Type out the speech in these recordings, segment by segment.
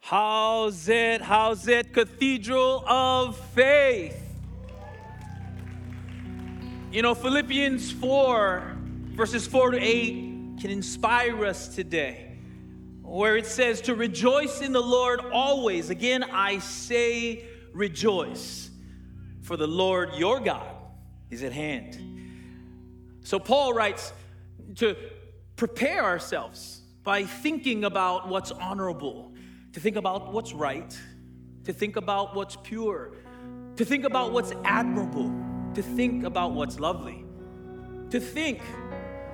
How's it? How's it? Cathedral of Faith. You know, Philippians 4, verses 4 to 8 can inspire us today, where it says to rejoice in the Lord always. Again, I say rejoice, for the Lord your God is at hand. So Paul writes to prepare ourselves by thinking about what's honorable, to think about what's right, to think about what's pure, to think about what's admirable, to think about what's lovely, to think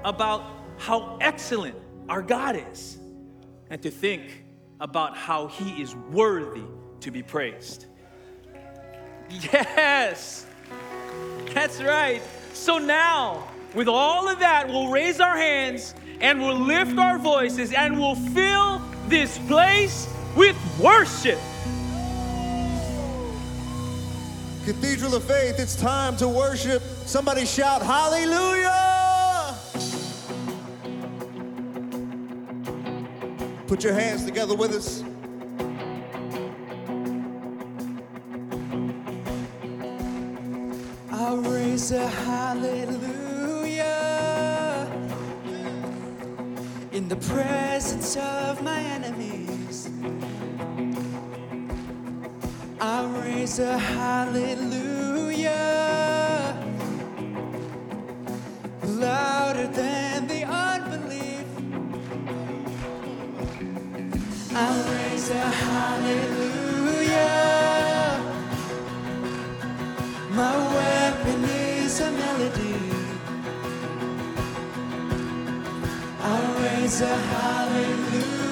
about how excellent our God is, and to think about how He is worthy to be praised. Yes, that's right. So now, with all of that, we'll raise our hands and we'll lift our voices and we'll fill this place with worship. Cathedral of Faith, it's time to worship. Somebody shout, Hallelujah! Put your hands together with us. I'll raise a hallelujah in the presence of my enemies. Raise a hallelujah louder than the unbelief. I'll raise a hallelujah. My weapon is a melody. I'll raise a hallelujah.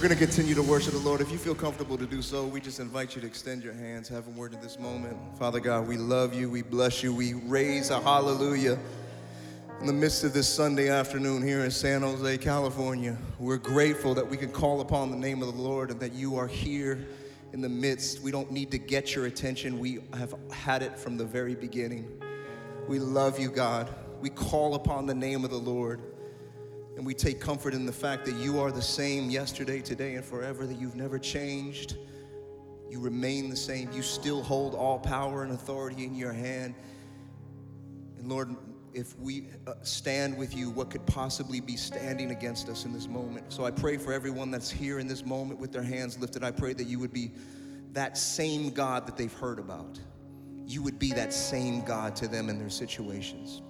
We're going to continue to worship the Lord. If you feel comfortable to do so, we just invite you to extend your hands, have a word in this moment. Father God, we love you, we bless you, we raise a hallelujah in the midst of this Sunday afternoon here in San Jose, California. We're grateful that we can call upon the name of the Lord and that you are here in the midst. We don't need to get your attention, we have had it from the very beginning. We love you, God. We call upon the name of the Lord. And we take comfort in the fact that you are the same yesterday, today, and forever, that you've never changed. You remain the same. You still hold all power and authority in your hand. And Lord, if we uh, stand with you, what could possibly be standing against us in this moment? So I pray for everyone that's here in this moment with their hands lifted. I pray that you would be that same God that they've heard about. You would be that same God to them in their situations,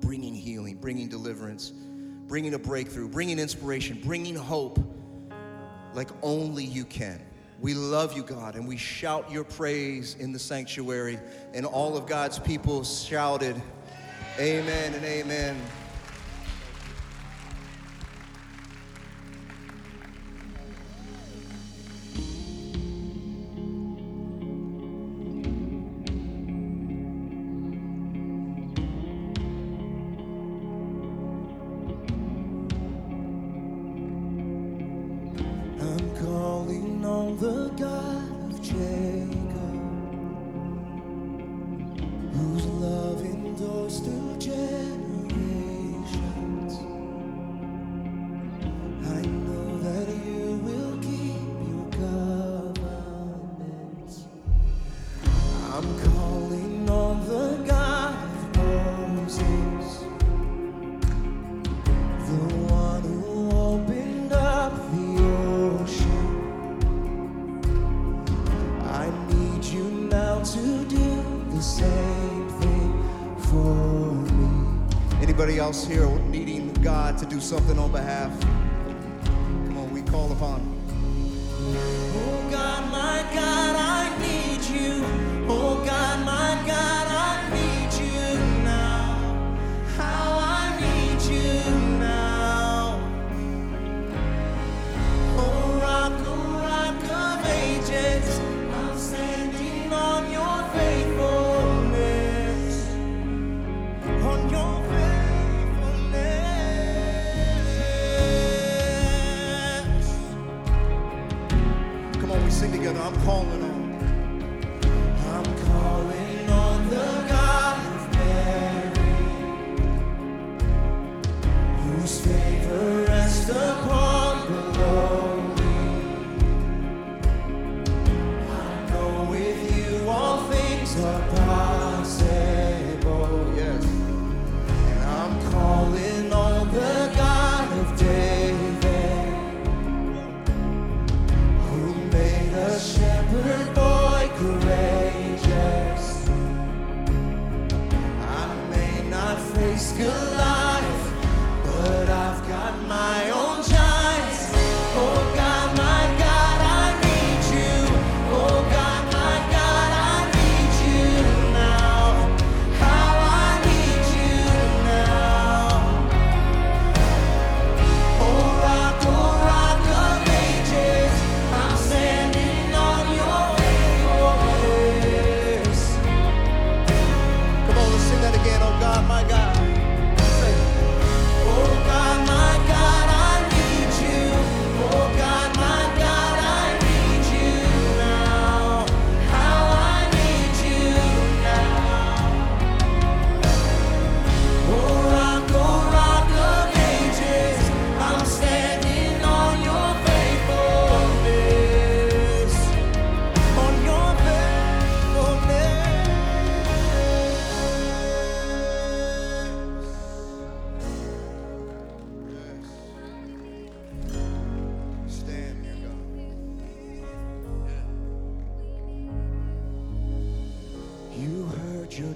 bringing healing, bringing deliverance, bringing a breakthrough, bringing inspiration, bringing hope like only you can. We love you, God, and we shout your praise in the sanctuary. And all of God's people shouted, Amen and amen. Come on, we call upon.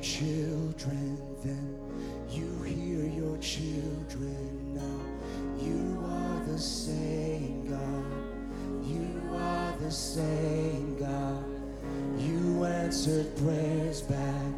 Children then, you hear your children now. You are the same God, you are the same God. You answered prayers back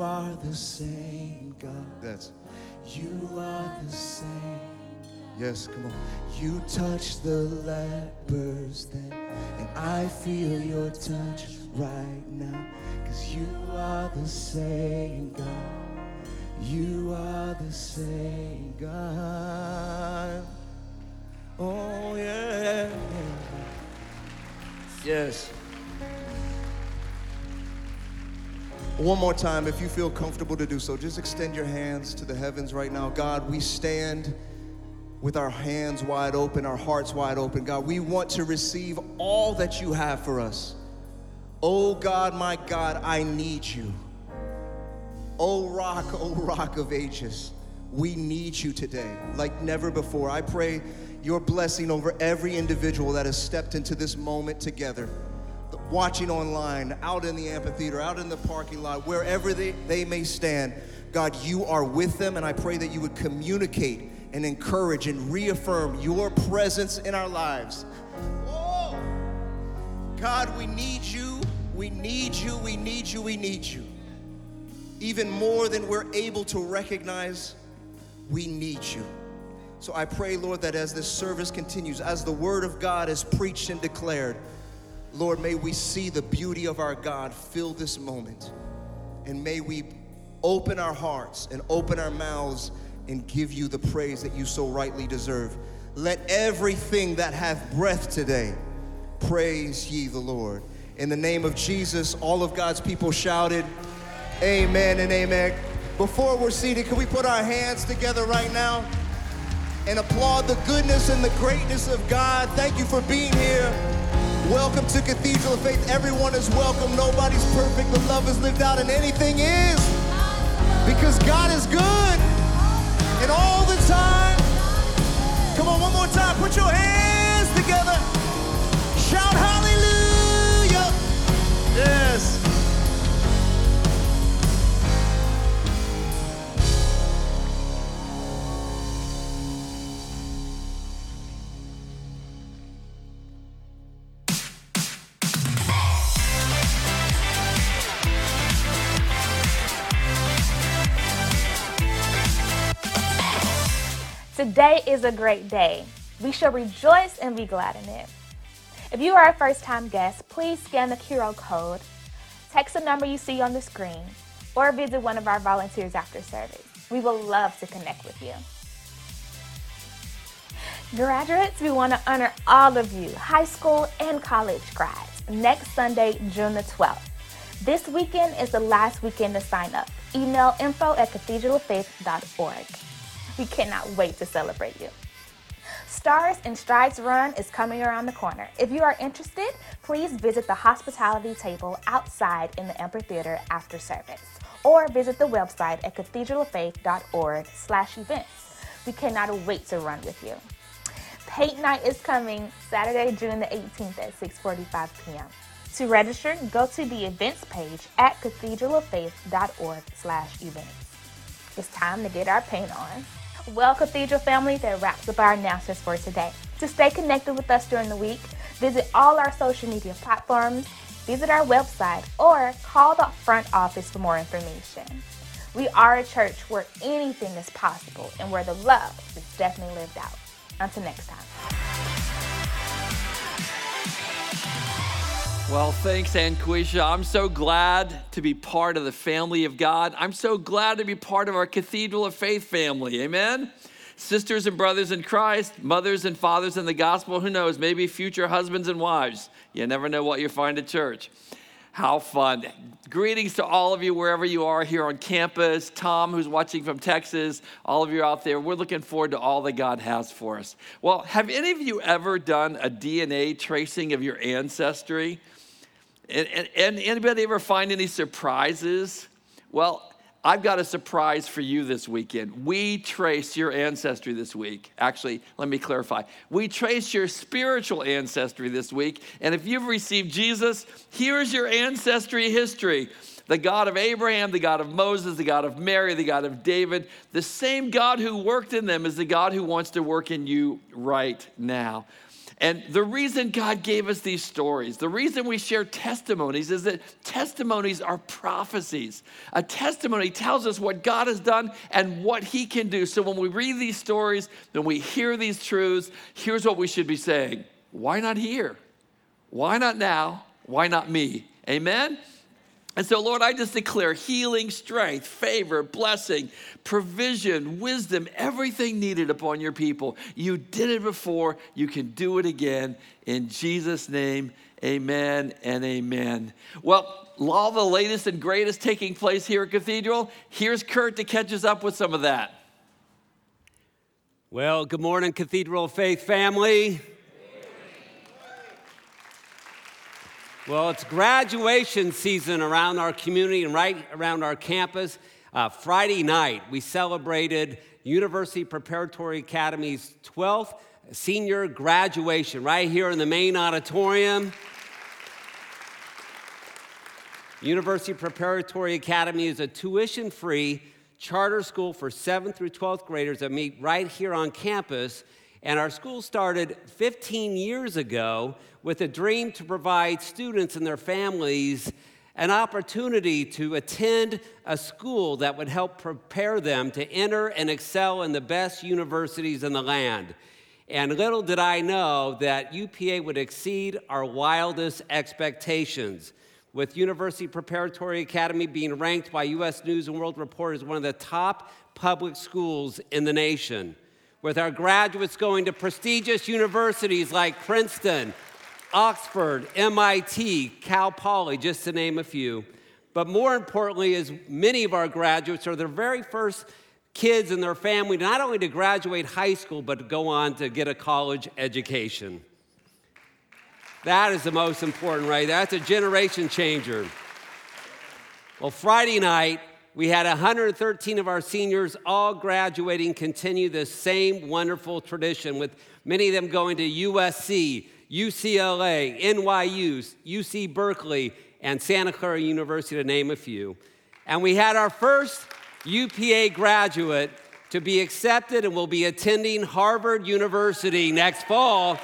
you are the same God. That's. You are the same. Yes, come on. You touch the lepers then, and I feel your touch right now. Cause you are the same God. You are the same God. Oh, yeah. Yes. One more time, if you feel comfortable to do so, just extend your hands to the heavens right now. God, we stand with our hands wide open, our hearts wide open. God, we want to receive all that you have for us. Oh God, my God, I need you. Oh rock, oh rock of ages, we need you today like never before. I pray your blessing over every individual that has stepped into this moment together, watching online, out in the amphitheater, out in the parking lot, wherever they, they may stand. God, you are with them, and I pray that you would communicate and encourage and reaffirm your presence in our lives. Oh, God, we need you, we need you, we need you, we need you even more than we're able to recognize, we need you. So I pray, Lord, that as this service continues, as the word of God is preached and declared, Lord, may we see the beauty of our God fill this moment. And may we open our hearts and open our mouths and give you the praise that you so rightly deserve. Let everything that hath breath today praise ye the Lord. In the name of Jesus, all of God's people shouted, Amen and amen. Before we're seated, can we put our hands together right now and applaud the goodness and the greatness of God? Thank you for being here. Welcome to Cathedral of Faith. Everyone is welcome. Nobody's perfect. The love is lived out, and anything is because God is good and all the time. Come on, one more time. Put your hands together. Today is a great day. We shall rejoice and be glad in it. If you are a first time guest, please scan the QR code, text the number you see on the screen, or visit one of our volunteers after service. We will love to connect with you. Graduates, we want to honor all of you, high school and college grads, next Sunday, June the 12th. This weekend is the last weekend to sign up. Email info at cathedraloffaith.org. We cannot wait to celebrate you. Stars and Stripes Run is coming around the corner. If you are interested, please visit the hospitality table outside in the amphitheater after service, or visit the website at cathedraloffaith.org/events. We cannot wait to run with you. Paint night is coming Saturday, June the 18th at 6:45 p.m. To register, go to the events page at cathedraloffaith.org/events. It's time to get our paint on. Well, Cathedral family, that wraps up our announcements for today. To stay connected with us during the week, visit all our social media platforms, visit our website, or call the front office for more information. We are a church where anything is possible and where the love is definitely lived out. Until next time. Well, thanks, Anquisha. I'm so glad to be part of the family of God. I'm so glad to be part of our Cathedral of Faith family. Amen. Sisters and brothers in Christ, mothers and fathers in the gospel, who knows, maybe future husbands and wives. You never know what you find at church. How fun. Greetings to all of you wherever you are here on campus. Tom, who's watching from Texas, all of you out there, we're looking forward to all that God has for us. Well, have any of you ever done a DNA tracing of your ancestry? And, and, and anybody ever find any surprises? Well, I've got a surprise for you this weekend. We trace your ancestry this week. Actually, let me clarify. We trace your spiritual ancestry this week. And if you've received Jesus, here's your ancestry history. The God of Abraham, the God of Moses, the God of Mary, the God of David, the same God who worked in them is the God who wants to work in you right now. And the reason God gave us these stories, the reason we share testimonies is that testimonies are prophecies. A testimony tells us what God has done and what He can do. So when we read these stories, when we hear these truths, here's what we should be saying Why not here? Why not now? Why not me? Amen? And so, Lord, I just declare healing, strength, favor, blessing, provision, wisdom, everything needed upon your people. You did it before, you can do it again. In Jesus' name, amen and amen. Well, all the latest and greatest taking place here at Cathedral. Here's Kurt to catch us up with some of that. Well, good morning, Cathedral Faith family. Well, it's graduation season around our community and right around our campus. Uh, Friday night, we celebrated University Preparatory Academy's 12th senior graduation right here in the main auditorium. University Preparatory Academy is a tuition free charter school for 7th through 12th graders that meet right here on campus. And our school started 15 years ago with a dream to provide students and their families an opportunity to attend a school that would help prepare them to enter and excel in the best universities in the land. And little did I know that UPA would exceed our wildest expectations. With University Preparatory Academy being ranked by US News and World Report as one of the top public schools in the nation. With our graduates going to prestigious universities like Princeton, Oxford, MIT, Cal Poly, just to name a few. But more importantly, is many of our graduates are their very first kids and their family not only to graduate high school, but to go on to get a college education. That is the most important, right? That's a generation changer. Well, Friday night, we had 113 of our seniors all graduating, continue the same wonderful tradition, with many of them going to USC, UCLA, NYU, UC Berkeley, and Santa Clara University, to name a few. And we had our first UPA graduate to be accepted and will be attending Harvard University next fall.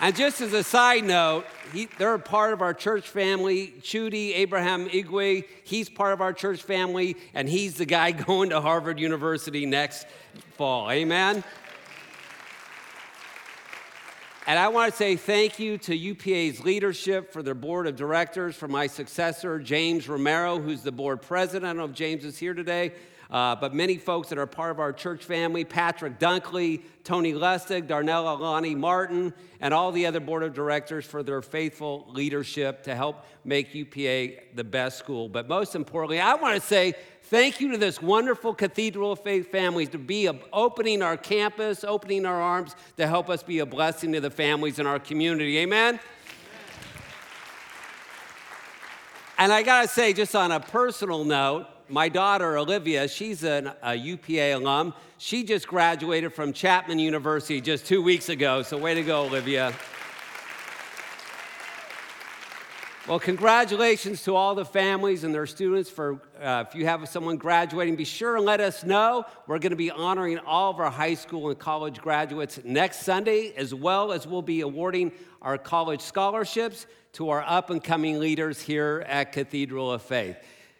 And just as a side note, he, they're a part of our church family. Chudi Abraham Igwe, he's part of our church family, and he's the guy going to Harvard University next fall. Amen? And I want to say thank you to UPA's leadership for their board of directors, for my successor, James Romero, who's the board president. I don't know if James is here today, uh, but many folks that are part of our church family Patrick Dunkley, Tony Lustig, Darnell Alani Martin, and all the other board of directors for their faithful leadership to help make UPA the best school. But most importantly, I want to say Thank you to this wonderful Cathedral of Faith family to be opening our campus, opening our arms to help us be a blessing to the families in our community. Amen? And I got to say, just on a personal note, my daughter Olivia, she's an, a UPA alum. She just graduated from Chapman University just two weeks ago. So, way to go, Olivia. Well, congratulations to all the families and their students for uh, if you have someone graduating, be sure and let us know. We're going to be honoring all of our high school and college graduates next Sunday, as well as we'll be awarding our college scholarships to our up and coming leaders here at Cathedral of Faith.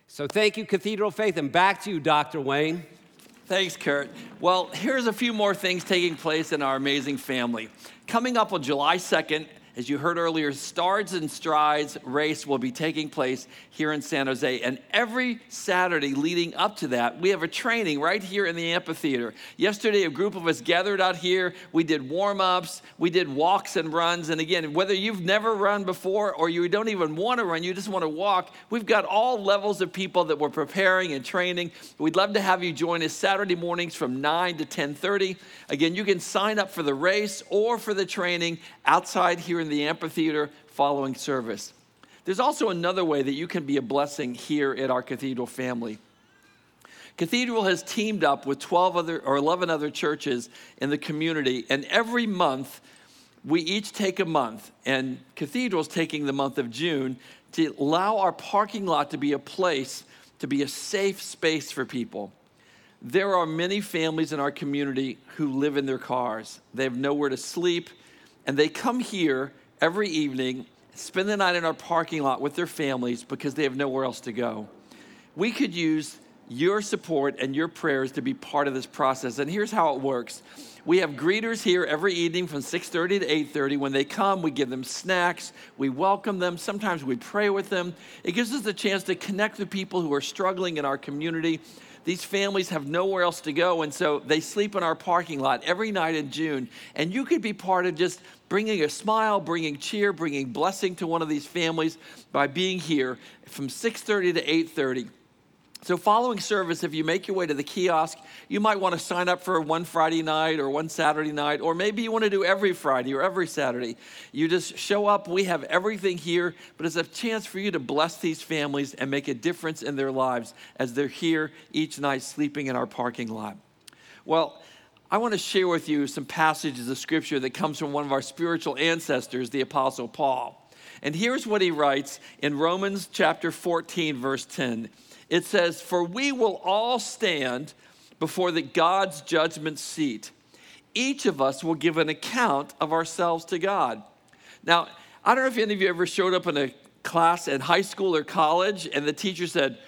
So thank you, Cathedral Faith, and back to you, Dr. Wayne. Thanks, Kurt. Well, here's a few more things taking place in our amazing family. Coming up on July 2nd, as you heard earlier, Stars and Strides race will be taking place here in San Jose. And every Saturday leading up to that, we have a training right here in the amphitheater. Yesterday, a group of us gathered out here. We did warm ups, we did walks and runs. And again, whether you've never run before or you don't even want to run, you just want to walk, we've got all levels of people that we're preparing and training. We'd love to have you join us Saturday mornings from 9 to 10:30. Again, you can sign up for the race or for the training outside here in the amphitheater following service. There's also another way that you can be a blessing here at our cathedral family. Cathedral has teamed up with 12 other or 11 other churches in the community, and every month we each take a month, and Cathedral's taking the month of June to allow our parking lot to be a place to be a safe space for people. There are many families in our community who live in their cars. They have nowhere to sleep, and they come here every evening, spend the night in our parking lot with their families because they have nowhere else to go. We could use your support and your prayers to be part of this process. And here's how it works. We have greeters here every evening from 6:30 to 8:30. When they come, we give them snacks, we welcome them, sometimes we pray with them. It gives us a chance to connect with people who are struggling in our community. These families have nowhere else to go, and so they sleep in our parking lot every night in June. And you could be part of just bringing a smile, bringing cheer, bringing blessing to one of these families by being here from 6:30 to 8:30. So, following service, if you make your way to the kiosk, you might want to sign up for one Friday night or one Saturday night, or maybe you want to do every Friday or every Saturday. You just show up, we have everything here, but it's a chance for you to bless these families and make a difference in their lives as they're here each night sleeping in our parking lot. Well, I want to share with you some passages of scripture that comes from one of our spiritual ancestors, the Apostle Paul. And here's what he writes in Romans chapter 14, verse 10 it says, For we will all stand before the God's judgment seat. Each of us will give an account of ourselves to God. Now, I don't know if any of you ever showed up in a class in high school or college and the teacher said,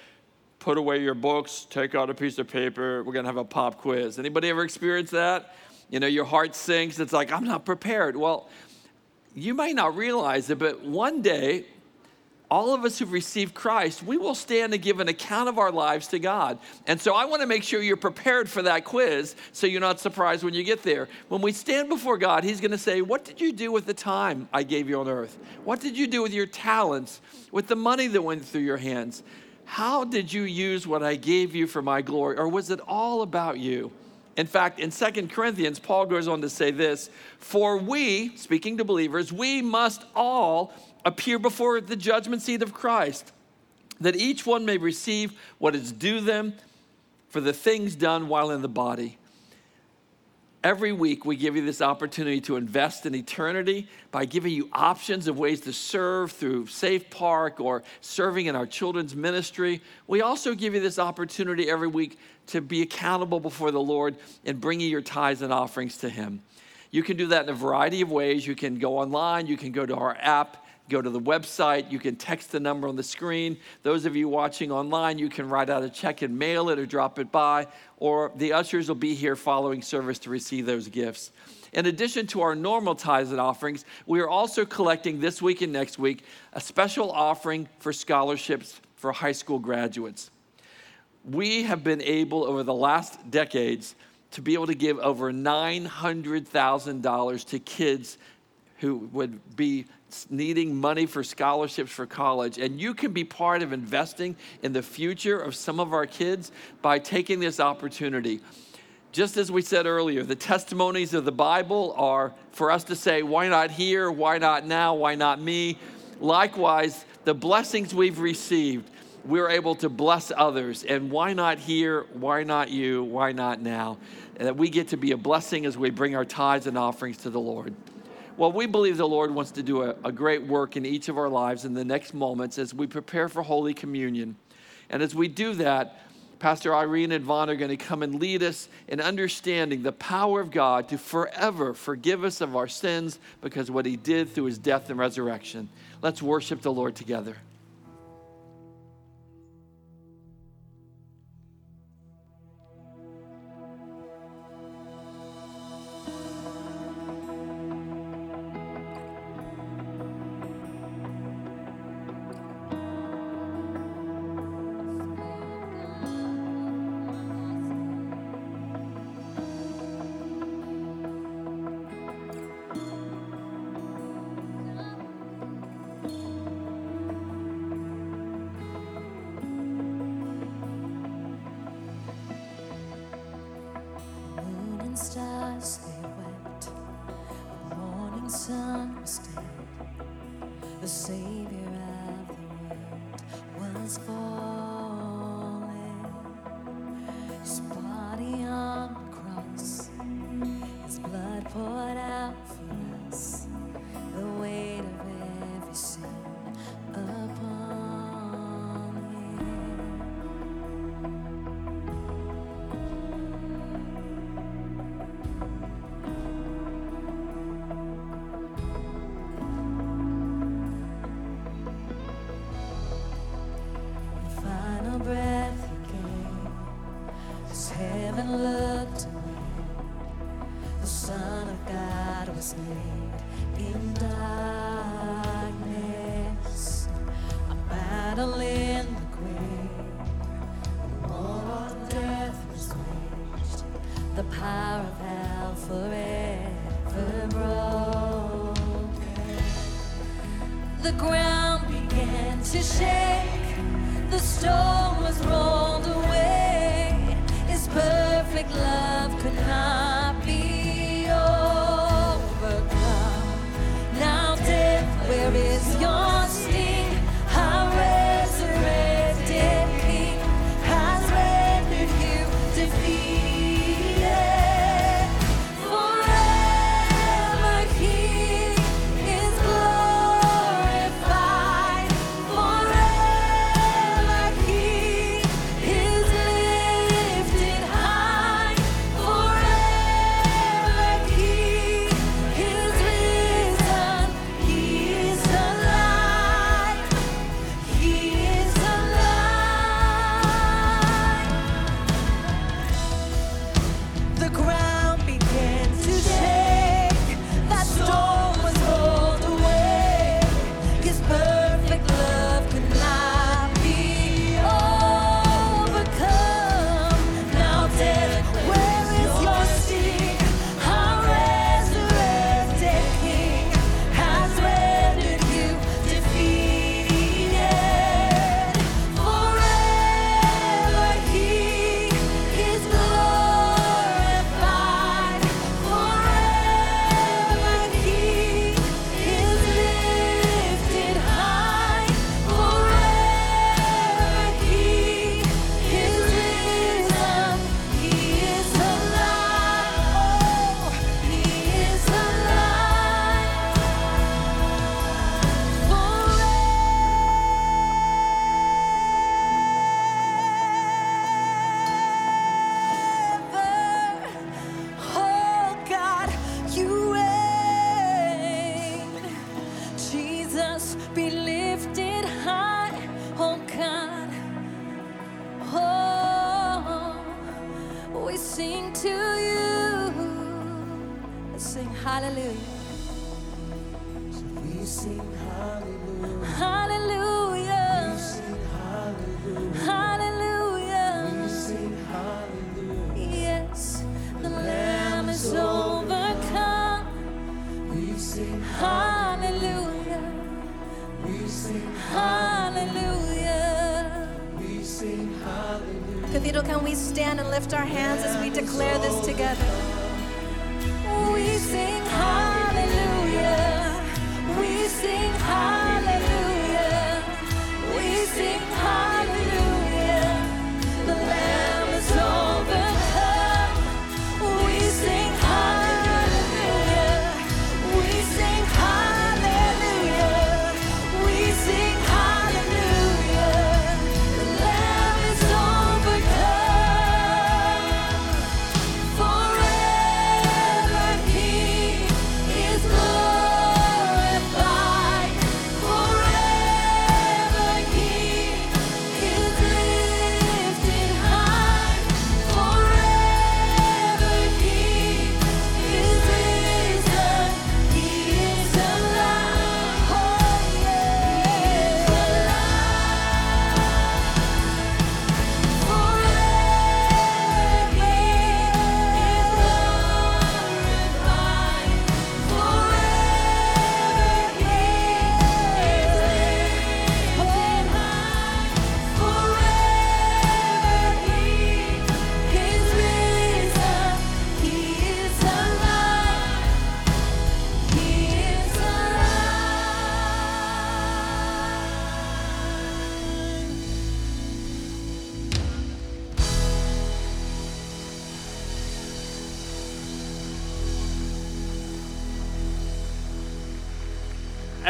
Put away your books, take out a piece of paper, we're gonna have a pop quiz. Anybody ever experienced that? You know, your heart sinks, it's like, I'm not prepared. Well, you might not realize it, but one day all of us who've received Christ, we will stand and give an account of our lives to God. And so I want to make sure you're prepared for that quiz so you're not surprised when you get there. When we stand before God, He's going to say, What did you do with the time I gave you on earth? What did you do with your talents, with the money that went through your hands? How did you use what I gave you for my glory? Or was it all about you? In fact, in 2 Corinthians, Paul goes on to say this For we, speaking to believers, we must all appear before the judgment seat of Christ, that each one may receive what is due them for the things done while in the body. Every week, we give you this opportunity to invest in eternity by giving you options of ways to serve through Safe Park or serving in our children's ministry. We also give you this opportunity every week to be accountable before the Lord and bringing your tithes and offerings to Him. You can do that in a variety of ways. You can go online, you can go to our app, go to the website, you can text the number on the screen. Those of you watching online, you can write out a check and mail it or drop it by, or the ushers will be here following service to receive those gifts. In addition to our normal tithes and offerings, we are also collecting this week and next week a special offering for scholarships for high school graduates. We have been able over the last decades to be able to give over $900,000 to kids who would be needing money for scholarships for college. And you can be part of investing in the future of some of our kids by taking this opportunity. Just as we said earlier, the testimonies of the Bible are for us to say, why not here? Why not now? Why not me? Likewise, the blessings we've received, we're able to bless others. And why not here? Why not you? Why not now? And that we get to be a blessing as we bring our tithes and offerings to the Lord. Well, we believe the Lord wants to do a, a great work in each of our lives in the next moments as we prepare for Holy Communion. And as we do that, Pastor Irene and Vaughn are going to come and lead us in understanding the power of God to forever forgive us of our sins because what He did through His death and resurrection. Let's worship the Lord together.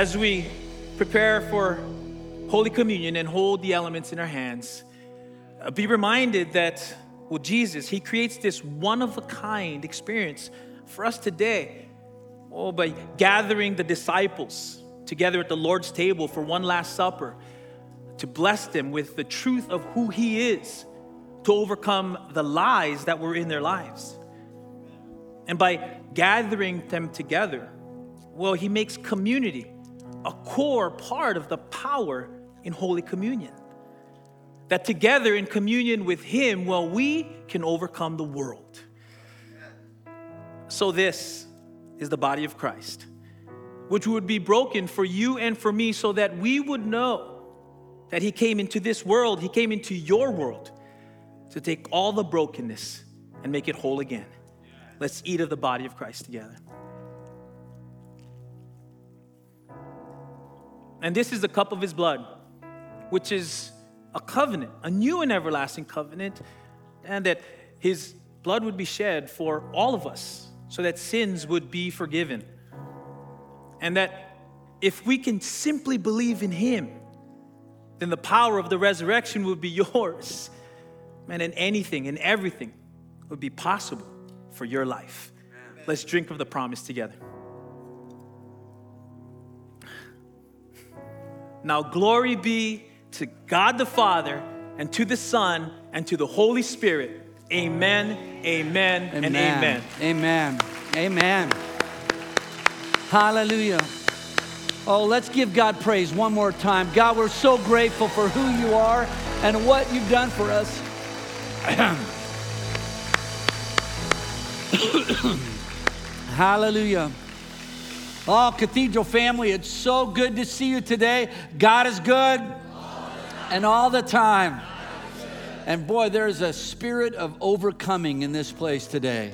As we prepare for Holy Communion and hold the elements in our hands, uh, be reminded that, well, Jesus, He creates this one of a kind experience for us today. Oh, by gathering the disciples together at the Lord's table for one last supper, to bless them with the truth of who He is, to overcome the lies that were in their lives. And by gathering them together, well, He makes community a core part of the power in Holy Communion. That together in communion with Him, well, we can overcome the world. So, this is the body of Christ, which would be broken for you and for me so that we would know that He came into this world, He came into your world to take all the brokenness and make it whole again. Let's eat of the body of Christ together. And this is the cup of his blood, which is a covenant, a new and everlasting covenant, and that his blood would be shed for all of us so that sins would be forgiven. And that if we can simply believe in him, then the power of the resurrection would be yours. Man, and anything and everything would be possible for your life. Let's drink of the promise together. Now, glory be to God the Father, and to the Son, and to the Holy Spirit. Amen, amen, and amen. Amen. Amen. Hallelujah. Oh, let's give God praise one more time. God, we're so grateful for who you are and what you've done for us. Hallelujah. Oh, Cathedral family, it's so good to see you today. God is good and all the time. And boy, there's a spirit of overcoming in this place today.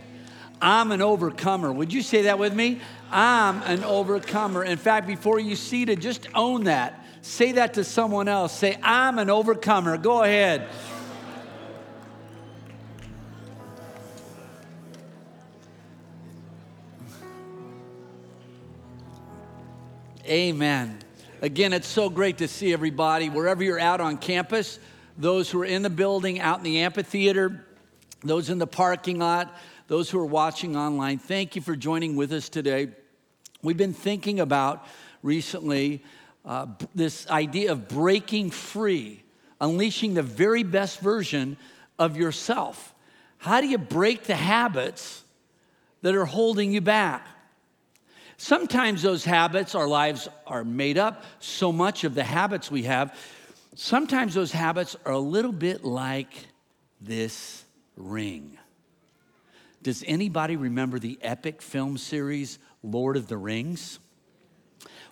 I'm an overcomer. Would you say that with me? I'm an overcomer. In fact, before you see seated, just own that. Say that to someone else. Say, I'm an overcomer. Go ahead. Amen. Again, it's so great to see everybody, wherever you're out on campus, those who are in the building, out in the amphitheater, those in the parking lot, those who are watching online. Thank you for joining with us today. We've been thinking about recently uh, this idea of breaking free, unleashing the very best version of yourself. How do you break the habits that are holding you back? Sometimes those habits, our lives are made up so much of the habits we have. Sometimes those habits are a little bit like this ring. Does anybody remember the epic film series Lord of the Rings?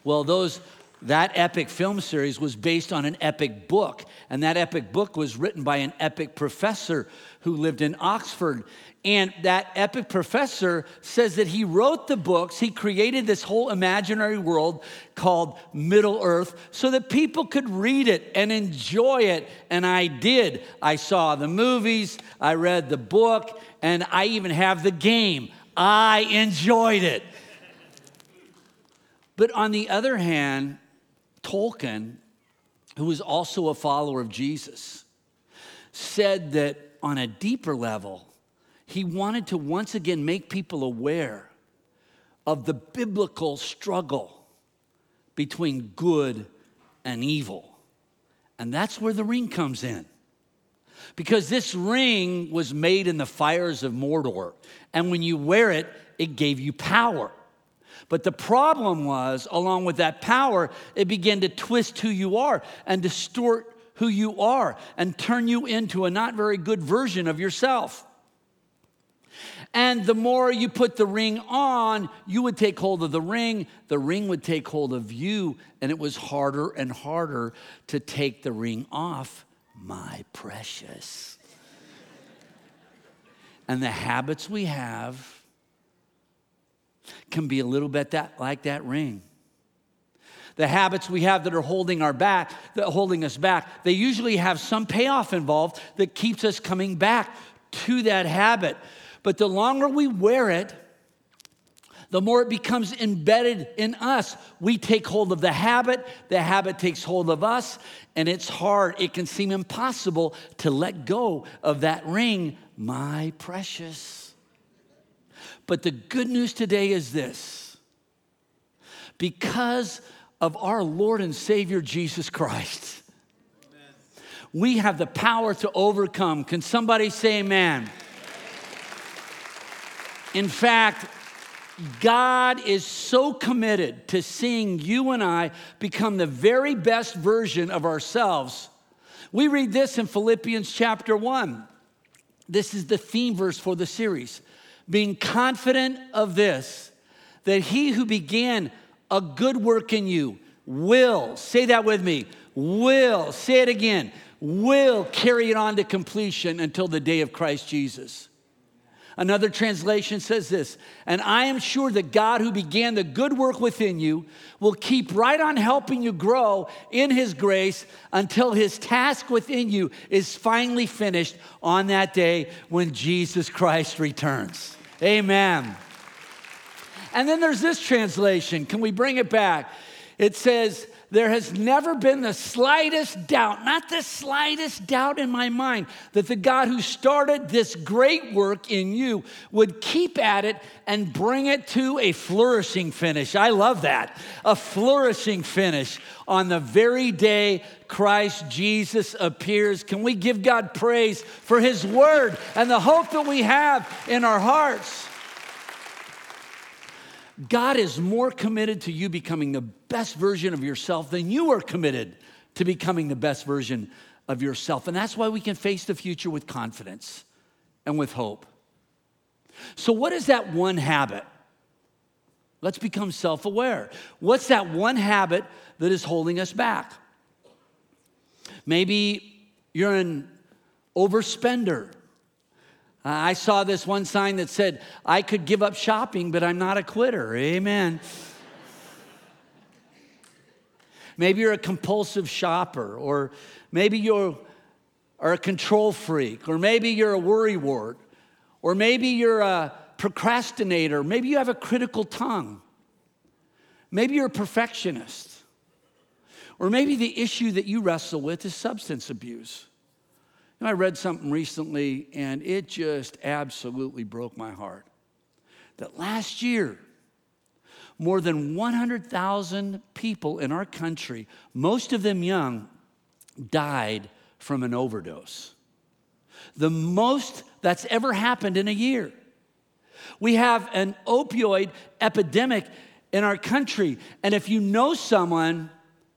Well, those that epic film series was based on an epic book, and that epic book was written by an epic professor who lived in Oxford. And that epic professor says that he wrote the books, he created this whole imaginary world called Middle Earth so that people could read it and enjoy it. And I did. I saw the movies, I read the book, and I even have the game. I enjoyed it. But on the other hand, Tolkien, who was also a follower of Jesus, said that on a deeper level, he wanted to once again make people aware of the biblical struggle between good and evil. And that's where the ring comes in. Because this ring was made in the fires of Mordor. And when you wear it, it gave you power. But the problem was, along with that power, it began to twist who you are and distort who you are and turn you into a not very good version of yourself. And the more you put the ring on, you would take hold of the ring, the ring would take hold of you, and it was harder and harder to take the ring off, my precious. And the habits we have can be a little bit that, like that ring. The habits we have that are holding our back, that holding us back, they usually have some payoff involved that keeps us coming back to that habit. But the longer we wear it, the more it becomes embedded in us. We take hold of the habit, the habit takes hold of us, and it's hard. It can seem impossible to let go of that ring, my precious. But the good news today is this because of our Lord and Savior Jesus Christ, we have the power to overcome. Can somebody say amen? In fact, God is so committed to seeing you and I become the very best version of ourselves. We read this in Philippians chapter 1. This is the theme verse for the series. Being confident of this, that he who began a good work in you will, say that with me, will, say it again, will carry it on to completion until the day of Christ Jesus. Another translation says this, and I am sure that God who began the good work within you will keep right on helping you grow in his grace until his task within you is finally finished on that day when Jesus Christ returns. Amen. And then there's this translation. Can we bring it back? It says, There has never been the slightest doubt, not the slightest doubt in my mind, that the God who started this great work in you would keep at it and bring it to a flourishing finish. I love that. A flourishing finish on the very day Christ Jesus appears. Can we give God praise for his word and the hope that we have in our hearts? God is more committed to you becoming the best version of yourself than you are committed to becoming the best version of yourself. And that's why we can face the future with confidence and with hope. So, what is that one habit? Let's become self aware. What's that one habit that is holding us back? Maybe you're an overspender. I saw this one sign that said, I could give up shopping, but I'm not a quitter. Amen. maybe you're a compulsive shopper, or maybe you are a control freak, or maybe you're a worrywart, or maybe you're a procrastinator, maybe you have a critical tongue, maybe you're a perfectionist, or maybe the issue that you wrestle with is substance abuse. And I read something recently and it just absolutely broke my heart. That last year, more than 100,000 people in our country, most of them young, died from an overdose. The most that's ever happened in a year. We have an opioid epidemic in our country. And if you know someone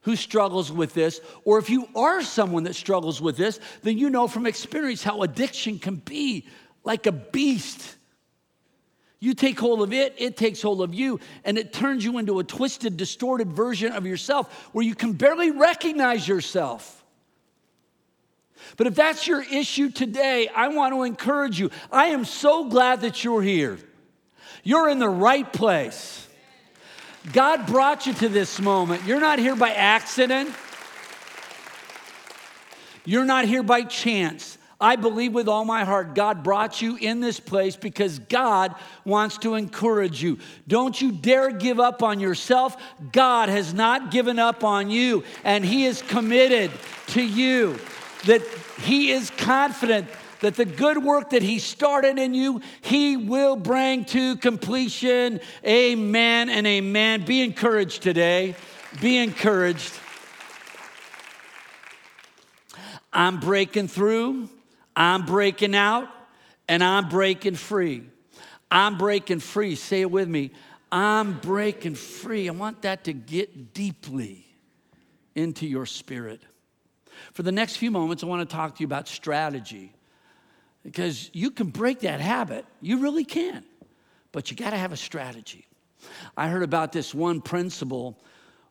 who struggles with this, or if you are someone that struggles with this, then you know from experience how addiction can be like a beast. You take hold of it, it takes hold of you, and it turns you into a twisted, distorted version of yourself where you can barely recognize yourself. But if that's your issue today, I want to encourage you. I am so glad that you're here. You're in the right place. God brought you to this moment. You're not here by accident. You're not here by chance. I believe with all my heart God brought you in this place because God wants to encourage you. Don't you dare give up on yourself. God has not given up on you, and He is committed to you. That He is confident that the good work that He started in you, He will bring to completion. Amen and amen. Be encouraged today. Be encouraged. I'm breaking through, I'm breaking out, and I'm breaking free. I'm breaking free. Say it with me. I'm breaking free. I want that to get deeply into your spirit. For the next few moments, I want to talk to you about strategy because you can break that habit. You really can, but you got to have a strategy. I heard about this one principal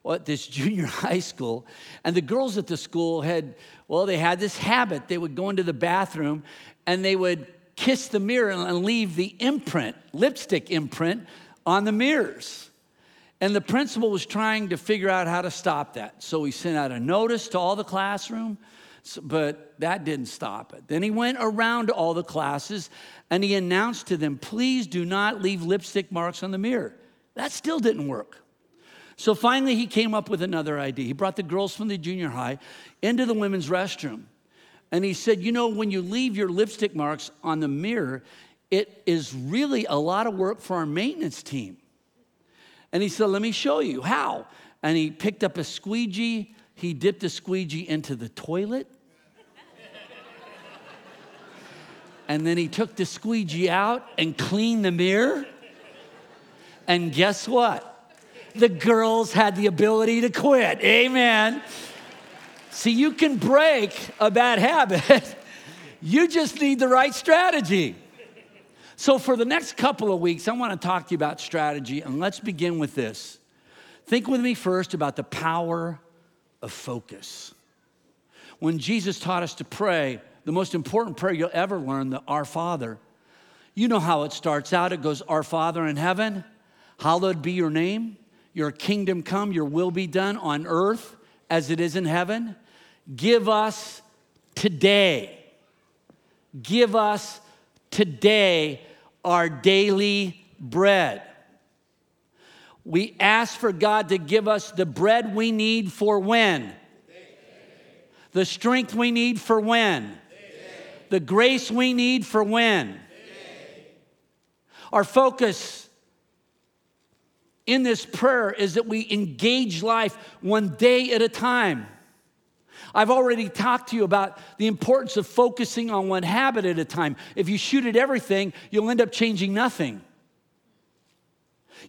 at this junior high school, and the girls at the school had, well, they had this habit. They would go into the bathroom and they would kiss the mirror and leave the imprint, lipstick imprint, on the mirrors. And the principal was trying to figure out how to stop that. So he sent out a notice to all the classroom, but that didn't stop it. Then he went around to all the classes and he announced to them, please do not leave lipstick marks on the mirror. That still didn't work. So finally, he came up with another idea. He brought the girls from the junior high into the women's restroom. And he said, You know, when you leave your lipstick marks on the mirror, it is really a lot of work for our maintenance team. And he said, Let me show you how. And he picked up a squeegee, he dipped the squeegee into the toilet. and then he took the squeegee out and cleaned the mirror. And guess what? The girls had the ability to quit. Amen. See, you can break a bad habit, you just need the right strategy. So, for the next couple of weeks, I want to talk to you about strategy, and let's begin with this. Think with me first about the power of focus. When Jesus taught us to pray, the most important prayer you'll ever learn, the Our Father, you know how it starts out. It goes, Our Father in heaven, hallowed be your name, your kingdom come, your will be done on earth as it is in heaven. Give us today, give us today our daily bread. We ask for God to give us the bread we need for when? The strength we need for when? The grace we need for when? Our focus in this prayer is that we engage life one day at a time. I've already talked to you about the importance of focusing on one habit at a time. If you shoot at everything, you'll end up changing nothing.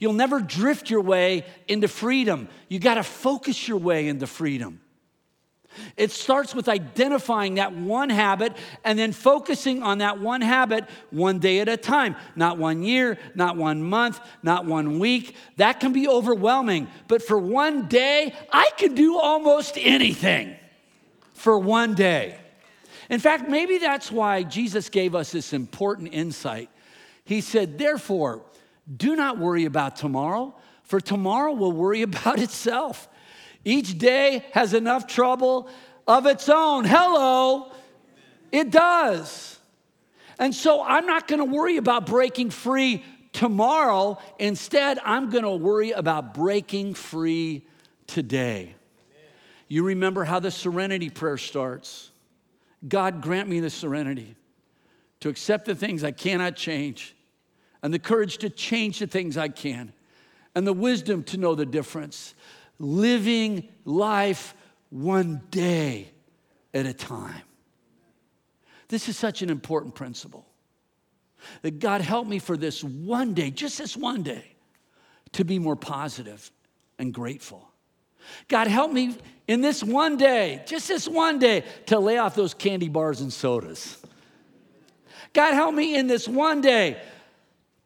You'll never drift your way into freedom. You got to focus your way into freedom. It starts with identifying that one habit and then focusing on that one habit one day at a time. Not one year, not one month, not one week. That can be overwhelming. But for one day, I can do almost anything for one day. In fact, maybe that's why Jesus gave us this important insight. He said, Therefore, do not worry about tomorrow, for tomorrow will worry about itself. Each day has enough trouble of its own. Hello, it does. And so I'm not going to worry about breaking free tomorrow. Instead, I'm going to worry about breaking free today. You remember how the serenity prayer starts God, grant me the serenity to accept the things I cannot change and the courage to change the things I can and the wisdom to know the difference. Living life one day at a time. This is such an important principle. That God help me for this one day, just this one day, to be more positive and grateful. God help me in this one day, just this one day, to lay off those candy bars and sodas. God help me in this one day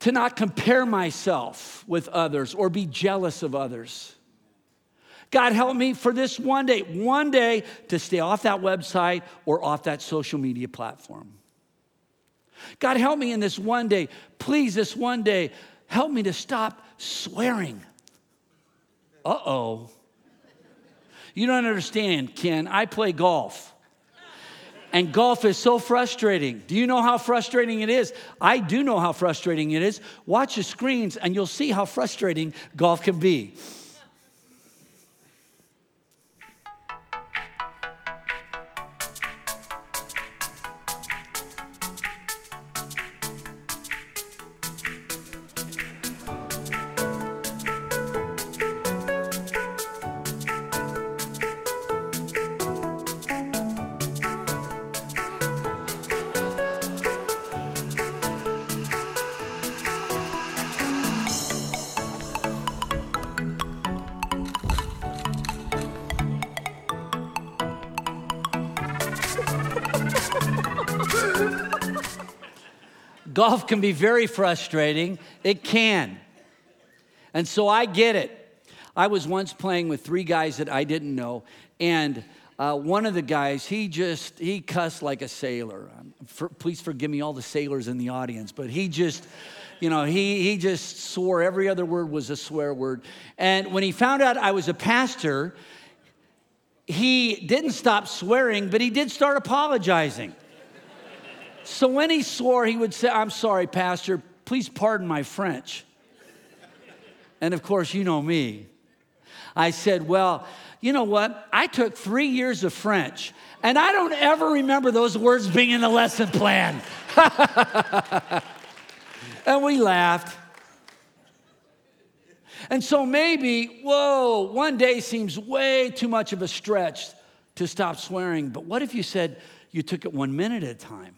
to not compare myself with others or be jealous of others. God help me for this one day, one day to stay off that website or off that social media platform. God help me in this one day, please, this one day, help me to stop swearing. Uh oh. You don't understand, Ken. I play golf. And golf is so frustrating. Do you know how frustrating it is? I do know how frustrating it is. Watch the screens and you'll see how frustrating golf can be. Golf can be very frustrating. It can. And so I get it. I was once playing with three guys that I didn't know, and uh, one of the guys, he just, he cussed like a sailor. Um, For, please forgive me, all the sailors in the audience, but he just, you know, he, he just swore every other word was a swear word. And when he found out I was a pastor, he didn't stop swearing, but he did start apologizing. So when he swore, he would say, I'm sorry, Pastor, please pardon my French. And of course, you know me. I said, Well, you know what? I took three years of French, and I don't ever remember those words being in the lesson plan. and we laughed. And so maybe, whoa, one day seems way too much of a stretch to stop swearing. But what if you said you took it one minute at a time?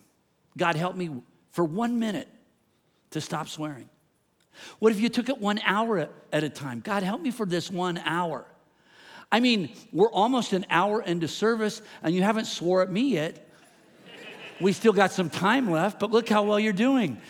God help me for one minute to stop swearing. What if you took it one hour at a time? God help me for this one hour. I mean, we're almost an hour into service and you haven't swore at me yet. We still got some time left, but look how well you're doing.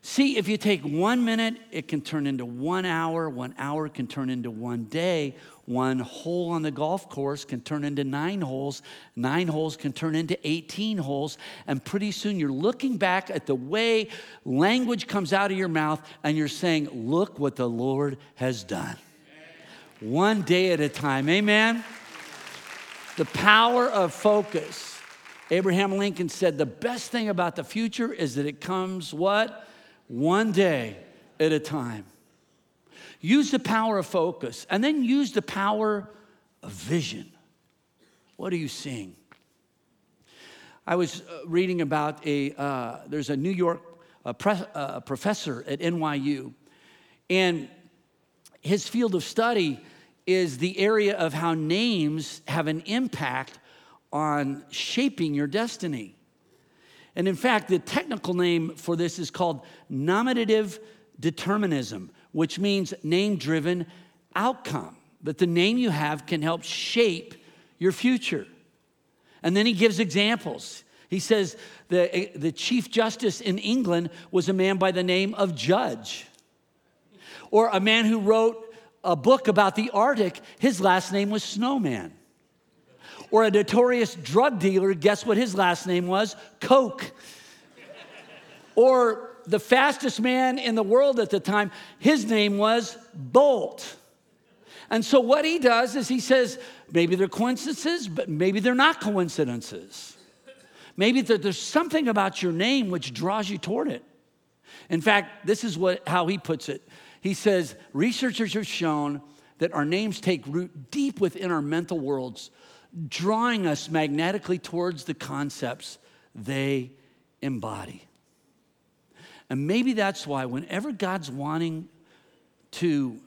See, if you take one minute, it can turn into one hour. One hour can turn into one day. One hole on the golf course can turn into nine holes. Nine holes can turn into 18 holes. And pretty soon you're looking back at the way language comes out of your mouth and you're saying, Look what the Lord has done. One day at a time. Amen. The power of focus. Abraham Lincoln said, The best thing about the future is that it comes what? One day at a time. Use the power of focus and then use the power of vision. What are you seeing? I was uh, reading about a, uh, there's a New York pre- uh, professor at NYU, and his field of study is the area of how names have an impact on shaping your destiny. And in fact, the technical name for this is called nominative determinism, which means name driven outcome. That the name you have can help shape your future. And then he gives examples. He says the, eh, the Chief Justice in England was a man by the name of Judge. Or a man who wrote a book about the Arctic, his last name was Snowman or a notorious drug dealer, guess what his last name was? Coke. or the fastest man in the world at the time, his name was Bolt. And so what he does is he says, maybe they're coincidences, but maybe they're not coincidences. Maybe there's something about your name which draws you toward it. In fact, this is what, how he puts it. He says, researchers have shown that our names take root deep within our mental worlds drawing us magnetically towards the concepts they embody. And maybe that's why, whenever God's wanting to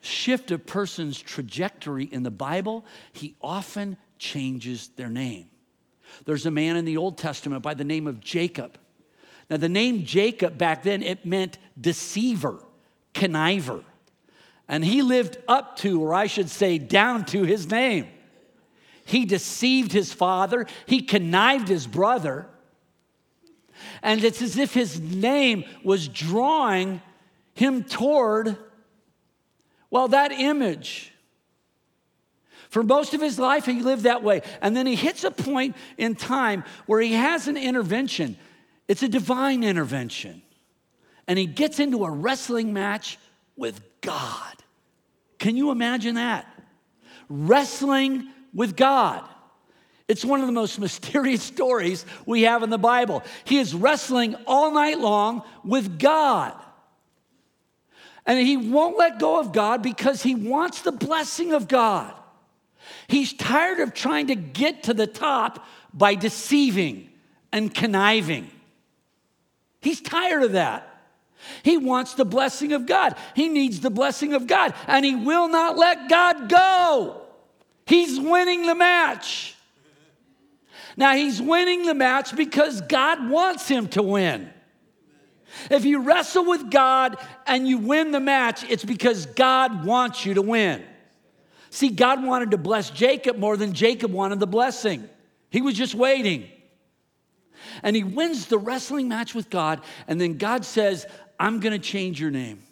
shift a person's trajectory in the Bible, he often changes their name. There's a man in the Old Testament by the name of Jacob. Now, the name Jacob back then, it meant deceiver, conniver. And he lived up to, or I should say, down to his name. He deceived his father, he connived his brother. And it's as if his name was drawing him toward, well, that image. For most of his life, he lived that way. And then he hits a point in time where he has an intervention. It's a divine intervention. And he gets into a wrestling match with God. Can you imagine that? Wrestling with God. It's one of the most mysterious stories we have in the Bible. He is wrestling all night long with God. And he won't let go of God because he wants the blessing of God. He's tired of trying to get to the top by deceiving and conniving. He's tired of that. He wants the blessing of God. He needs the blessing of God, and he will not let God go. He's winning the match. Now, he's winning the match because God wants him to win. If you wrestle with God and you win the match, it's because God wants you to win. See, God wanted to bless Jacob more than Jacob wanted the blessing. He was just waiting. And he wins the wrestling match with God, and then God says, I'm gonna change your name.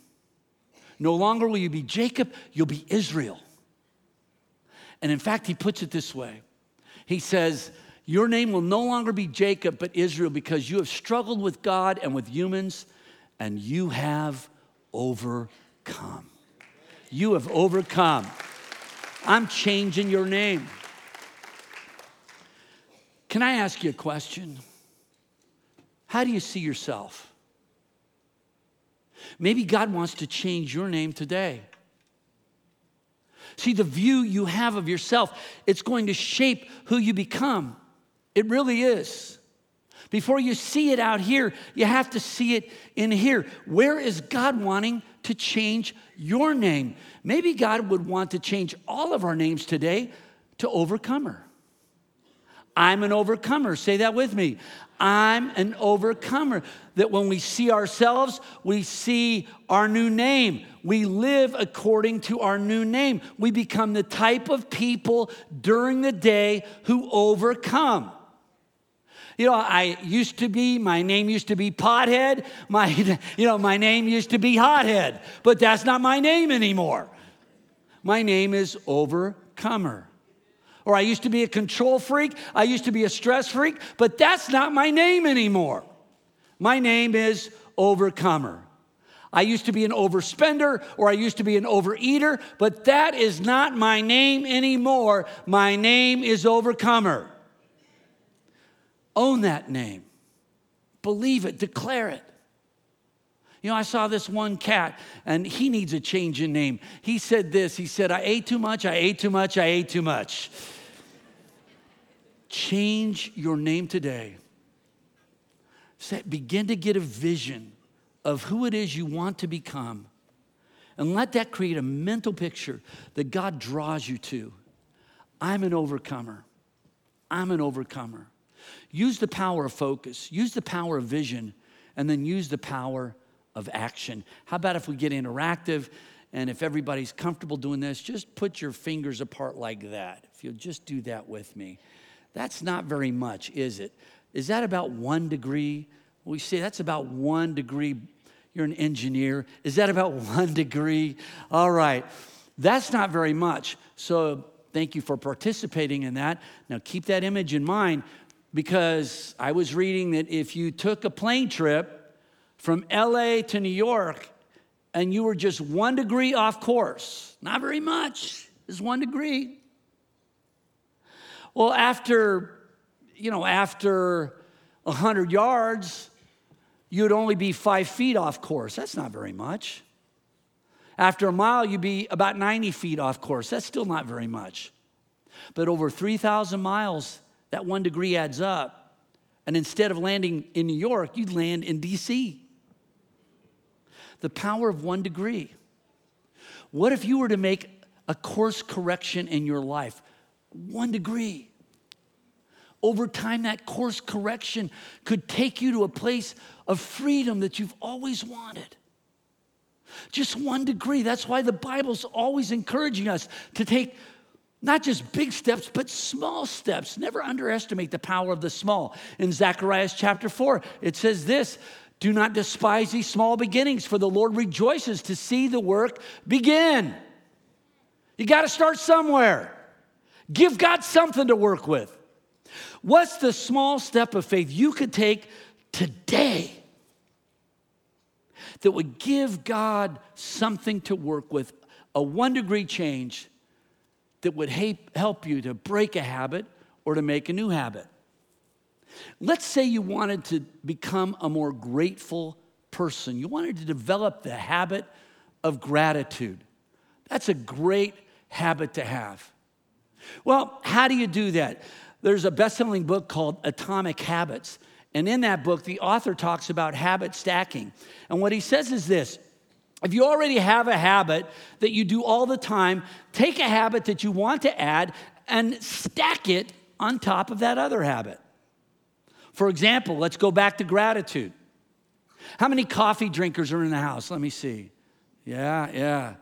No longer will you be Jacob, you'll be Israel. And in fact, he puts it this way He says, Your name will no longer be Jacob, but Israel, because you have struggled with God and with humans, and you have overcome. You have overcome. I'm changing your name. Can I ask you a question? How do you see yourself? Maybe God wants to change your name today. See, the view you have of yourself, it's going to shape who you become. It really is. Before you see it out here, you have to see it in here. Where is God wanting to change your name? Maybe God would want to change all of our names today to overcomer. I'm an overcomer. Say that with me. I'm an overcomer. That when we see ourselves, we see our new name. We live according to our new name. We become the type of people during the day who overcome. You know, I used to be, my name used to be Pothead. My, you know, my name used to be Hothead, but that's not my name anymore. My name is Overcomer. Or I used to be a control freak. I used to be a stress freak, but that's not my name anymore. My name is Overcomer. I used to be an overspender or I used to be an overeater, but that is not my name anymore. My name is Overcomer. Own that name, believe it, declare it. You know, I saw this one cat and he needs a change in name. He said this He said, I ate too much, I ate too much, I ate too much. Change your name today. Say, begin to get a vision of who it is you want to become. And let that create a mental picture that God draws you to. I'm an overcomer. I'm an overcomer. Use the power of focus, use the power of vision, and then use the power of action. How about if we get interactive? And if everybody's comfortable doing this, just put your fingers apart like that. If you'll just do that with me. That's not very much, is it? Is that about one degree? We say that's about one degree. You're an engineer. Is that about one degree? All right. That's not very much. So thank you for participating in that. Now keep that image in mind because I was reading that if you took a plane trip from LA to New York and you were just one degree off course, not very much, is one degree. Well, after, you know, after 100 yards, you'd only be five feet off course. That's not very much. After a mile, you'd be about 90 feet off course. That's still not very much. But over 3,000 miles, that one degree adds up. And instead of landing in New York, you'd land in DC. The power of one degree. What if you were to make a course correction in your life? One degree. Over time, that course correction could take you to a place of freedom that you've always wanted. Just one degree. That's why the Bible's always encouraging us to take not just big steps, but small steps. Never underestimate the power of the small. In Zechariah chapter 4, it says this Do not despise these small beginnings, for the Lord rejoices to see the work begin. You got to start somewhere. Give God something to work with. What's the small step of faith you could take today that would give God something to work with, a one degree change that would help you to break a habit or to make a new habit? Let's say you wanted to become a more grateful person, you wanted to develop the habit of gratitude. That's a great habit to have. Well, how do you do that? There's a best selling book called Atomic Habits. And in that book, the author talks about habit stacking. And what he says is this if you already have a habit that you do all the time, take a habit that you want to add and stack it on top of that other habit. For example, let's go back to gratitude. How many coffee drinkers are in the house? Let me see. Yeah, yeah.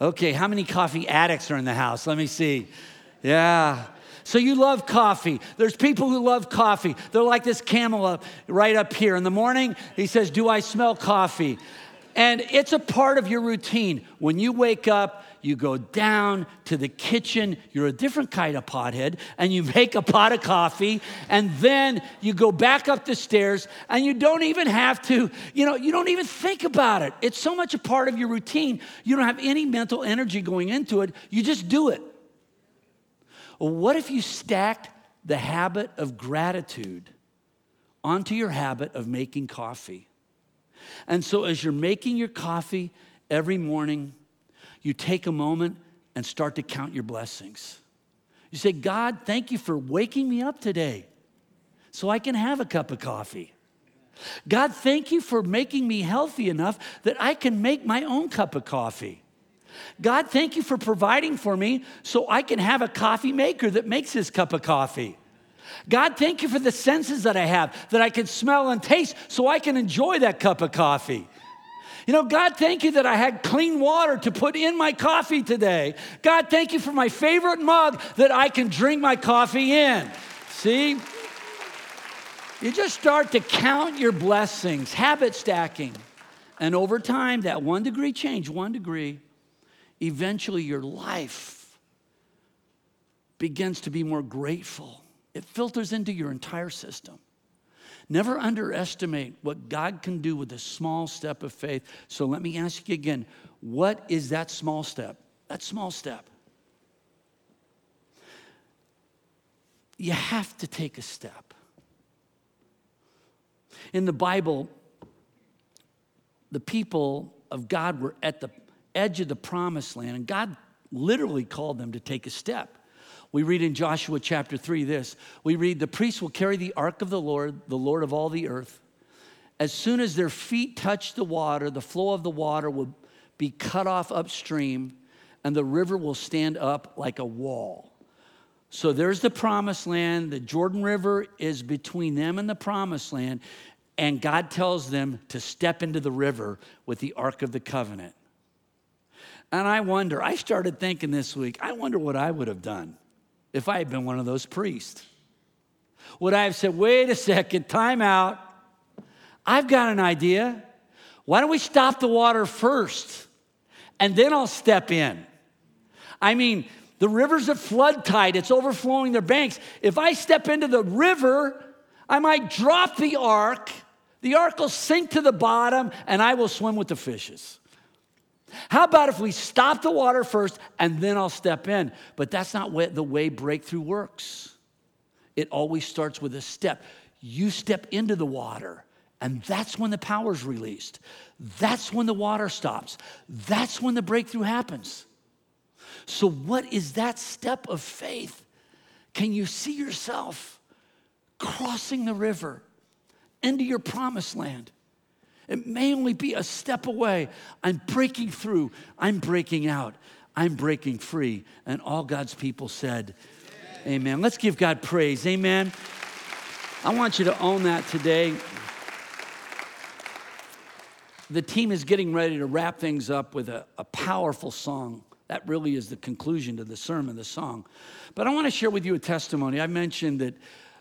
Okay, how many coffee addicts are in the house? Let me see. Yeah. So you love coffee. There's people who love coffee. They're like this camel up, right up here. In the morning, he says, Do I smell coffee? And it's a part of your routine. When you wake up, you go down to the kitchen. You're a different kind of pothead, and you make a pot of coffee, and then you go back up the stairs, and you don't even have to, you know, you don't even think about it. It's so much a part of your routine, you don't have any mental energy going into it. You just do it. What if you stacked the habit of gratitude onto your habit of making coffee? And so, as you're making your coffee every morning, you take a moment and start to count your blessings. You say, God, thank you for waking me up today so I can have a cup of coffee. God, thank you for making me healthy enough that I can make my own cup of coffee. God, thank you for providing for me so I can have a coffee maker that makes this cup of coffee. God, thank you for the senses that I have, that I can smell and taste so I can enjoy that cup of coffee. You know, God, thank you that I had clean water to put in my coffee today. God, thank you for my favorite mug that I can drink my coffee in. See? You just start to count your blessings, habit stacking. And over time, that one degree change, one degree, eventually your life begins to be more grateful. It filters into your entire system. Never underestimate what God can do with a small step of faith. So let me ask you again what is that small step? That small step. You have to take a step. In the Bible, the people of God were at the edge of the promised land, and God literally called them to take a step. We read in Joshua chapter 3 this we read, The priests will carry the ark of the Lord, the Lord of all the earth. As soon as their feet touch the water, the flow of the water will be cut off upstream, and the river will stand up like a wall. So there's the promised land. The Jordan River is between them and the promised land. And God tells them to step into the river with the Ark of the Covenant. And I wonder, I started thinking this week, I wonder what I would have done if I had been one of those priests. Would I have said, wait a second, time out. I've got an idea. Why don't we stop the water first and then I'll step in? I mean, the river's at flood tide, it's overflowing their banks. If I step into the river, I might drop the ark, the ark will sink to the bottom, and I will swim with the fishes. How about if we stop the water first and then I'll step in? But that's not the way breakthrough works. It always starts with a step. You step into the water, and that's when the power is released. That's when the water stops. That's when the breakthrough happens. So, what is that step of faith? Can you see yourself crossing the river into your promised land? It may only be a step away. I'm breaking through. I'm breaking out. I'm breaking free. And all God's people said, Amen. Amen. Let's give God praise. Amen. I want you to own that today. The team is getting ready to wrap things up with a, a powerful song. That really is the conclusion to the sermon, the song. But I want to share with you a testimony. I mentioned that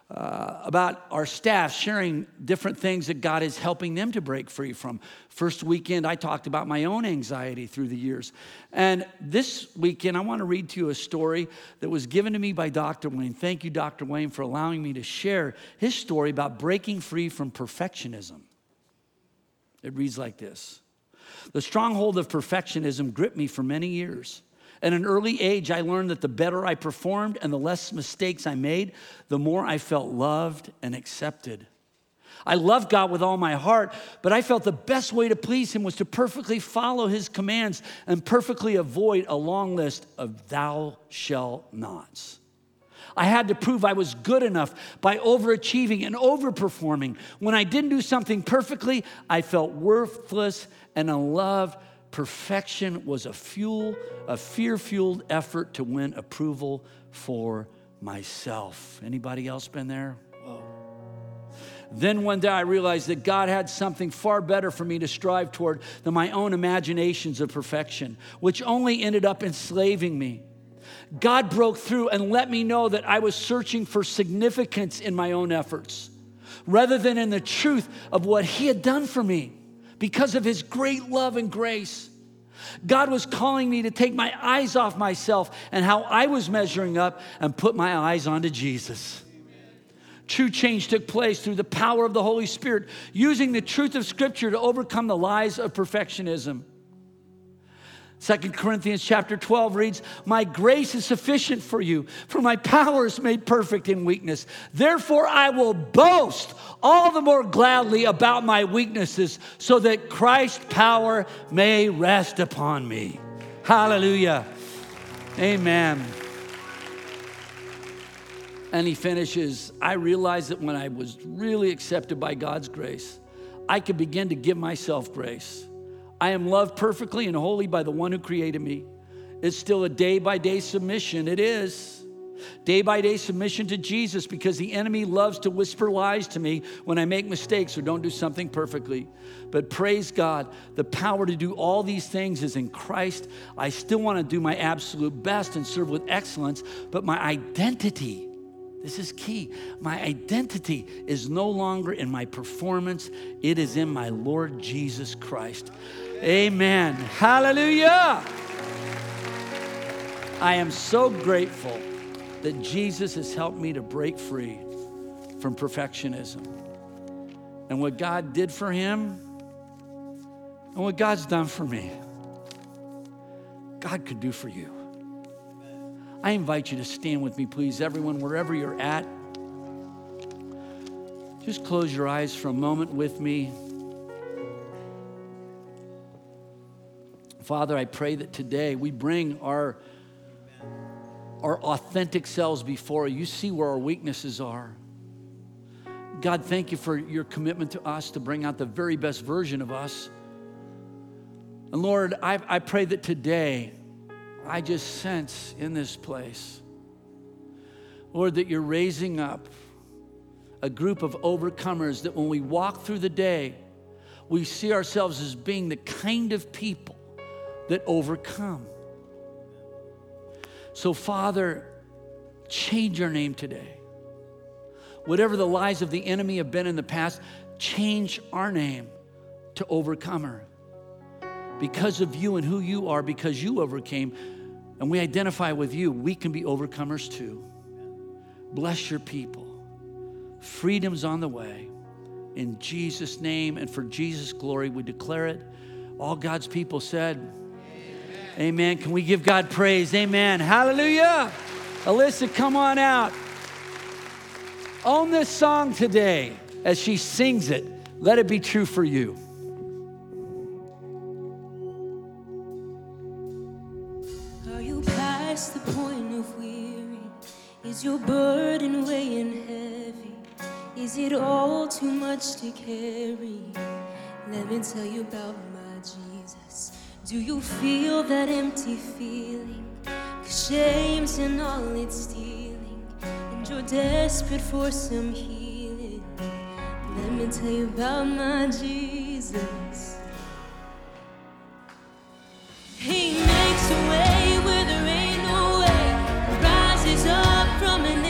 uh, about our staff sharing different things that God is helping them to break free from. First weekend, I talked about my own anxiety through the years. And this weekend, I want to read to you a story that was given to me by Dr. Wayne. Thank you, Dr. Wayne, for allowing me to share his story about breaking free from perfectionism. It reads like this The stronghold of perfectionism gripped me for many years. At an early age, I learned that the better I performed and the less mistakes I made, the more I felt loved and accepted. I loved God with all my heart, but I felt the best way to please Him was to perfectly follow His commands and perfectly avoid a long list of thou shalt nots. I had to prove I was good enough by overachieving and overperforming. When I didn't do something perfectly, I felt worthless and unloved perfection was a fuel, a fear-fueled effort to win approval for myself. Anybody else been there? Whoa. Then one day I realized that God had something far better for me to strive toward than my own imaginations of perfection, which only ended up enslaving me. God broke through and let me know that I was searching for significance in my own efforts rather than in the truth of what He had done for me because of his great love and grace. God was calling me to take my eyes off myself and how I was measuring up and put my eyes onto Jesus. True change took place through the power of the Holy Spirit, using the truth of Scripture to overcome the lies of perfectionism. Second Corinthians chapter 12 reads, My grace is sufficient for you, for my power is made perfect in weakness. Therefore, I will boast all the more gladly about my weaknesses, so that Christ's power may rest upon me. Hallelujah. Amen. And he finishes, I realized that when I was really accepted by God's grace, I could begin to give myself grace. I am loved perfectly and wholly by the one who created me. It's still a day by day submission. It is. Day by day submission to Jesus because the enemy loves to whisper lies to me when I make mistakes or don't do something perfectly. But praise God, the power to do all these things is in Christ. I still want to do my absolute best and serve with excellence, but my identity, this is key. My identity is no longer in my performance, it is in my Lord Jesus Christ. Amen. Hallelujah. I am so grateful that Jesus has helped me to break free from perfectionism. And what God did for him and what God's done for me, God could do for you. I invite you to stand with me, please, everyone, wherever you're at. Just close your eyes for a moment with me. Father, I pray that today we bring our, our authentic selves before you. You see where our weaknesses are. God, thank you for your commitment to us to bring out the very best version of us. And Lord, I, I pray that today I just sense in this place, Lord, that you're raising up a group of overcomers that when we walk through the day, we see ourselves as being the kind of people that overcome. So, Father, change our name today. Whatever the lies of the enemy have been in the past, change our name to overcomer. Because of you and who you are, because you overcame, and we identify with you, we can be overcomers too. Bless your people. Freedom's on the way. In Jesus' name and for Jesus' glory, we declare it. All God's people said, Amen. Can we give God praise? Amen. Hallelujah. Alyssa, come on out. Own this song today as she sings it. Let it be true for you. Are you past the point of weary? Is your burden weighing heavy? Is it all too much to carry? Let me tell you about my Jesus. Do you feel that empty feeling? Cause shame's in all it's stealing, and you're desperate for some healing. Let me tell you about my Jesus. He makes a way where there ain't no way. Rises up from an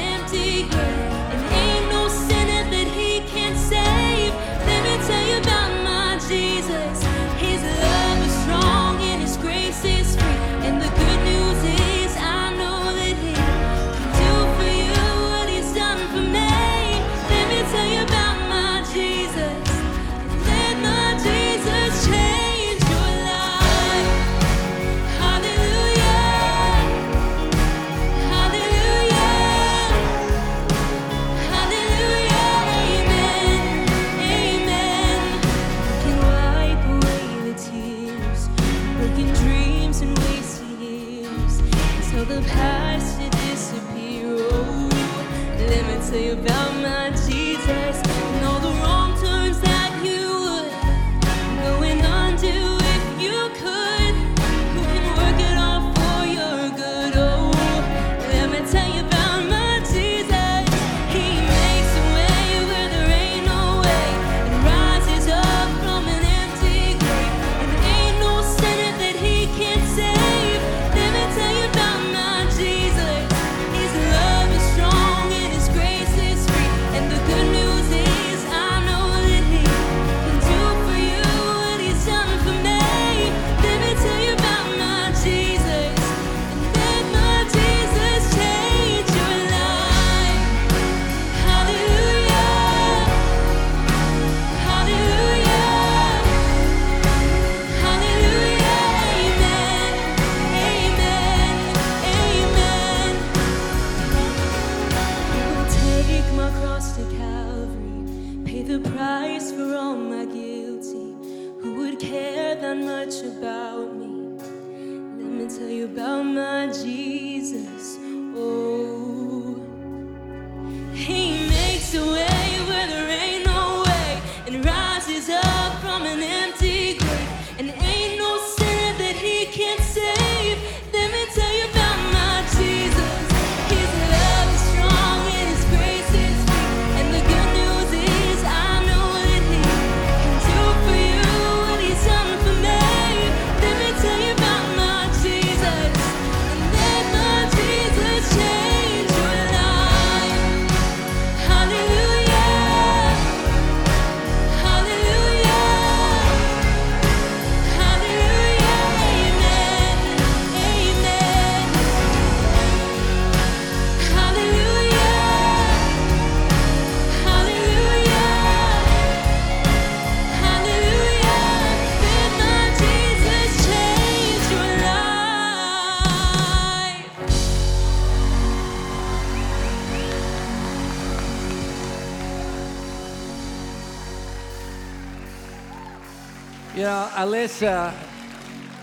Alyssa,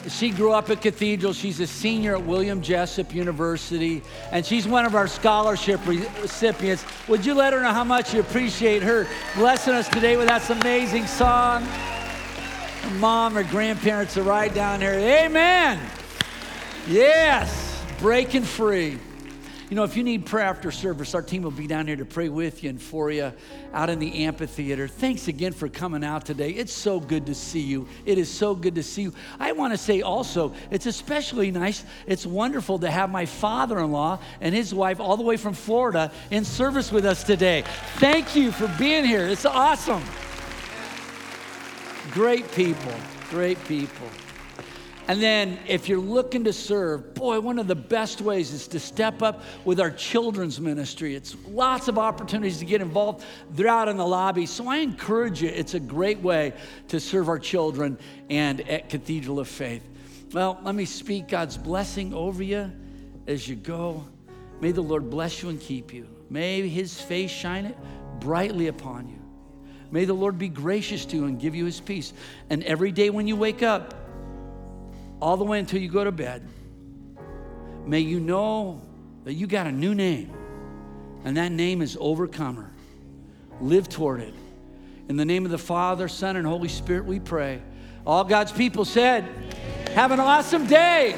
she grew up at Cathedral. She's a senior at William Jessup University, and she's one of our scholarship recipients. Would you let her know how much you appreciate her blessing us today with that amazing song? Her mom, her grandparents are right down here. Amen. Yes, breaking free. You know, if you need prayer after service, our team will be down here to pray with you and for you out in the amphitheater. Thanks again for coming out today. It's so good to see you. It is so good to see you. I want to say also, it's especially nice, it's wonderful to have my father in law and his wife all the way from Florida in service with us today. Thank you for being here. It's awesome. Great people, great people. And then, if you're looking to serve, boy, one of the best ways is to step up with our children's ministry. It's lots of opportunities to get involved. They're out in the lobby. So I encourage you, it's a great way to serve our children and at Cathedral of Faith. Well, let me speak God's blessing over you as you go. May the Lord bless you and keep you. May his face shine it brightly upon you. May the Lord be gracious to you and give you his peace. And every day when you wake up, all the way until you go to bed, may you know that you got a new name, and that name is Overcomer. Live toward it. In the name of the Father, Son, and Holy Spirit, we pray. All God's people said, Have an awesome day.